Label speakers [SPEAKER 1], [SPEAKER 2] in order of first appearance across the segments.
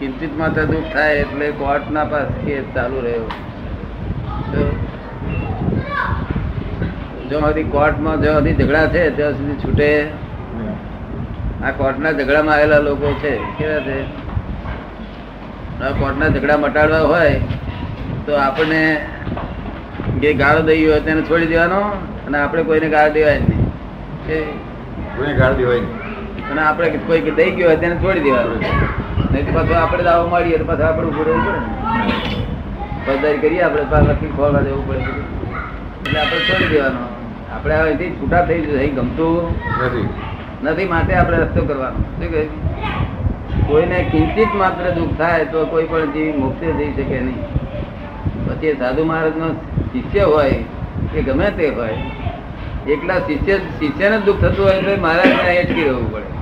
[SPEAKER 1] કિંચિત માત્ર દુઃખ થાય એટલે કોર્ટના પાસે કેસ ચાલુ રહ્યો. જો સુધી કોર્ટમાં જો સુધી ઝઘડા છે ત્યાં સુધી છૂટે. આ કોર્ટના ઝઘડામાં આવેલા લોકો છે કેવા છે? કોર્ટના ઝઘડા મટાડવા હોય તો આપણને જે ગાળો દઈ હોય તેને છોડી દેવાનો અને આપણે કોઈને ગાળ દેવાય નહીં.
[SPEAKER 2] કોઈને ગાળ દેવાય નહીં.
[SPEAKER 1] અને આપણે કોઈ દઈ ગયો હોય તેને છોડી દેવાનું. નહીં તો પાછું આપણે દાવો મળીએ તો પાછું આપણે ઉભું રહેવું પડે ને. કરીએ આપણે પાછું લખી ખોલવા જવું પડે એટલે આપણે છોડી દેવાનો. આપણે અહીંથી છૂટા થઈ જશે અહીં ગમતું
[SPEAKER 2] નથી.
[SPEAKER 1] નથી માટે આપણે રસ્તો કરવાનો. શું કહે? કોઈને કિંચિત માત્ર દુઃખ થાય તો કોઈ પણ જીવ મોક્ષે જઈ શકે નહીં. પછી સાધુ મહારાજનો શિષ્ય હોય કે ગમે તે હોય એકલા શિષ્ય શિષ્યને જ દુઃખ થતું હોય તો મહારાજને અટકી રહેવું પડે.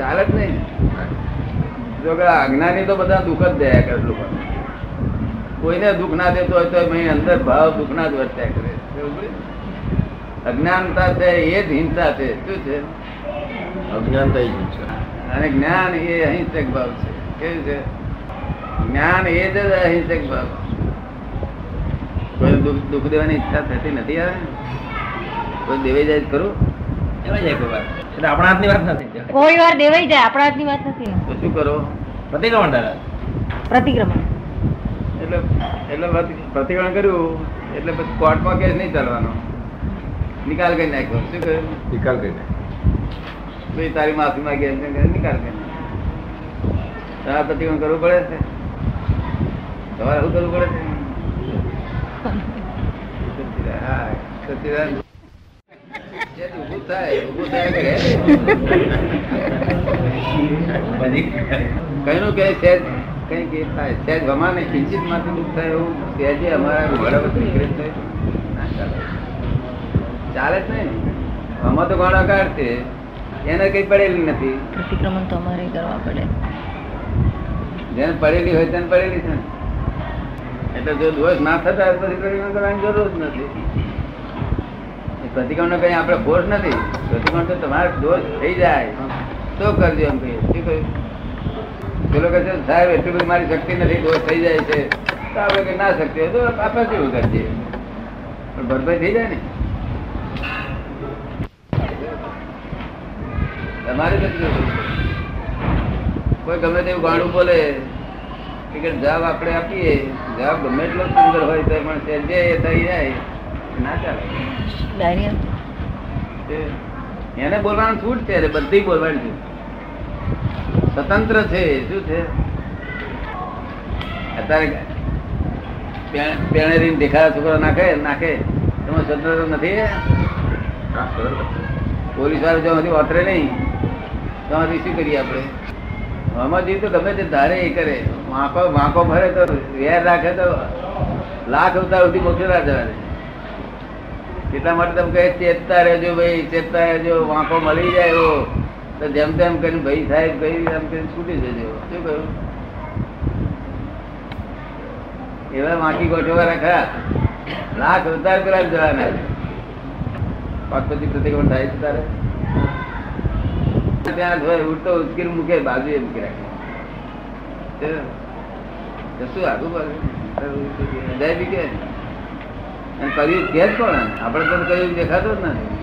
[SPEAKER 1] ચાલે જ નહીં. જો કે અજ્ઞાની તો બધા દુઃખ જ દયા કરે લોકો કોઈને દુઃખ ના દેતો હોય તો એની અંદર ભાવ દુઃખના જ વર્ત્યા કરે? અજ્ઞાનતા છે એ જ હિંસા છે. શું છે?
[SPEAKER 2] અજ્ઞાનતા છે
[SPEAKER 1] અને જ્ઞાન એ અહિંસક ભાવ છે. કેવું છે? જ્ઞાન એ જ અહિંસક ભાવ કોઈ દુઃખ દુઃખ દેવાની ઈચ્છા થતી નથી આવે? કોઈ દેવી જાય ખરું
[SPEAKER 3] એમાં જાય કોઈ વાર. એટલે આપણા હાથની વાત નથી
[SPEAKER 4] કોઈ વાર દેવાઈ જાય આપણા હાથની વાત નથી
[SPEAKER 1] તો શું કરો?
[SPEAKER 3] પ્રતિક્રમણ દાદા
[SPEAKER 4] પ્રતિક્રમણ.
[SPEAKER 1] એટલે એટલે પ્રતિક્રમણ કર્યું એટલે પછી કોર્ટમાં કેસ નહીં ચાલવાનો? નિકાલ કરી નાખ્યો. શું
[SPEAKER 2] નિકાલ
[SPEAKER 1] ભાઈ તારી માફી માંગી એમ નિકાલ કરી નાખ્યો. તમારે પ્રતિક્રમણ કરવું પડે છે? તમારે શું કરવું પડે છે? હા, સચ્ચિદાનંદ. થાય કઈનું કે સહેજ કઈ કે થાય. સહેજ વમાને કિંચિતમાંથી દુઃખ થાય એવું સહેજે અમારા ઘોડા વચ્ચે નીકળે છે ચાલે. જ નહીં. આમાં તો ગોળાકાર છે. એને કઈ પડેલી નથી.
[SPEAKER 4] પ્રતિક્રમણ તો અમારે કરવા પડે.
[SPEAKER 1] જેને પડેલી હોય તેને પડેલી છે. એટલે જો દોષ ના થતા પ્રતિક્રમણ કરવાની જરૂર જ નથી. પ્રતિક્રમણ કઈ આપણે ફોર્સ નથી. પ્રતિક્રમણ તો તમારે દોષ થઈ જાય. તો કરજો એમ કહીએ. શું કહ્યું? પેલો કહે છે, સાહેબ, એટલી બધી મારી શક્તિ નથી, દોષ થઈ જાય છે. તો આપણે કે ના શક્તિ તો આપણે કેવું કરીએ? પણ ભરપાઈ થઈ જાય ને? તમારે કોઈ ગમે તેવું ગાડું બોલે કે જવાબ આપણે આપીએ. જવાબ ગમે એટલો સુંદર હોય, તો પણ જે થઈ જાય ના ચાલે. એને બોલવાનું છૂટ છે એટલે બધી બોલવાની છૂટ સ્વતંત્ર છે શું છે? અત્યારે પેણેરી પેણેરીને દેખાડા છોકરા નાખે નાખે. તમે સ્વતંત્ર નથી પોલીસવાળા જો હજી વાતરે નહીં તો હજી શું કરીએ આપણે? આમાં જીવ તો ગમે તે ધારે એ કરે. વાંકો વાંકો ભરે તો વેર રાખે તો લાખ અવતાર સુધી મોકલી જવા દે એટલા માટે તમે કહે, ચેતતા રહેજો ભાઈ, ચેતતા રહેજો, વાંકો મળી જાય એવો. તો જેમ તેમ કરીને ભાઈ સાહેબ ભાઈ એમ કરીને છૂટી જજો. શું કહ્યું? એવા વાંકી ગોઠવા રાખા લાખ અવતાર પેલા જવાના પાર્વતી પ્રતિક્રમણ થાય છે તારે. ત્યાં હોય, ઉડતો ઉચકીર મૂકે બાજુ એ મૂકી રાખે. શું આગું પાછું? બી કે. કર્યું કે જ કોણ આપણે તો કર્યું દેખાતો જ નથી.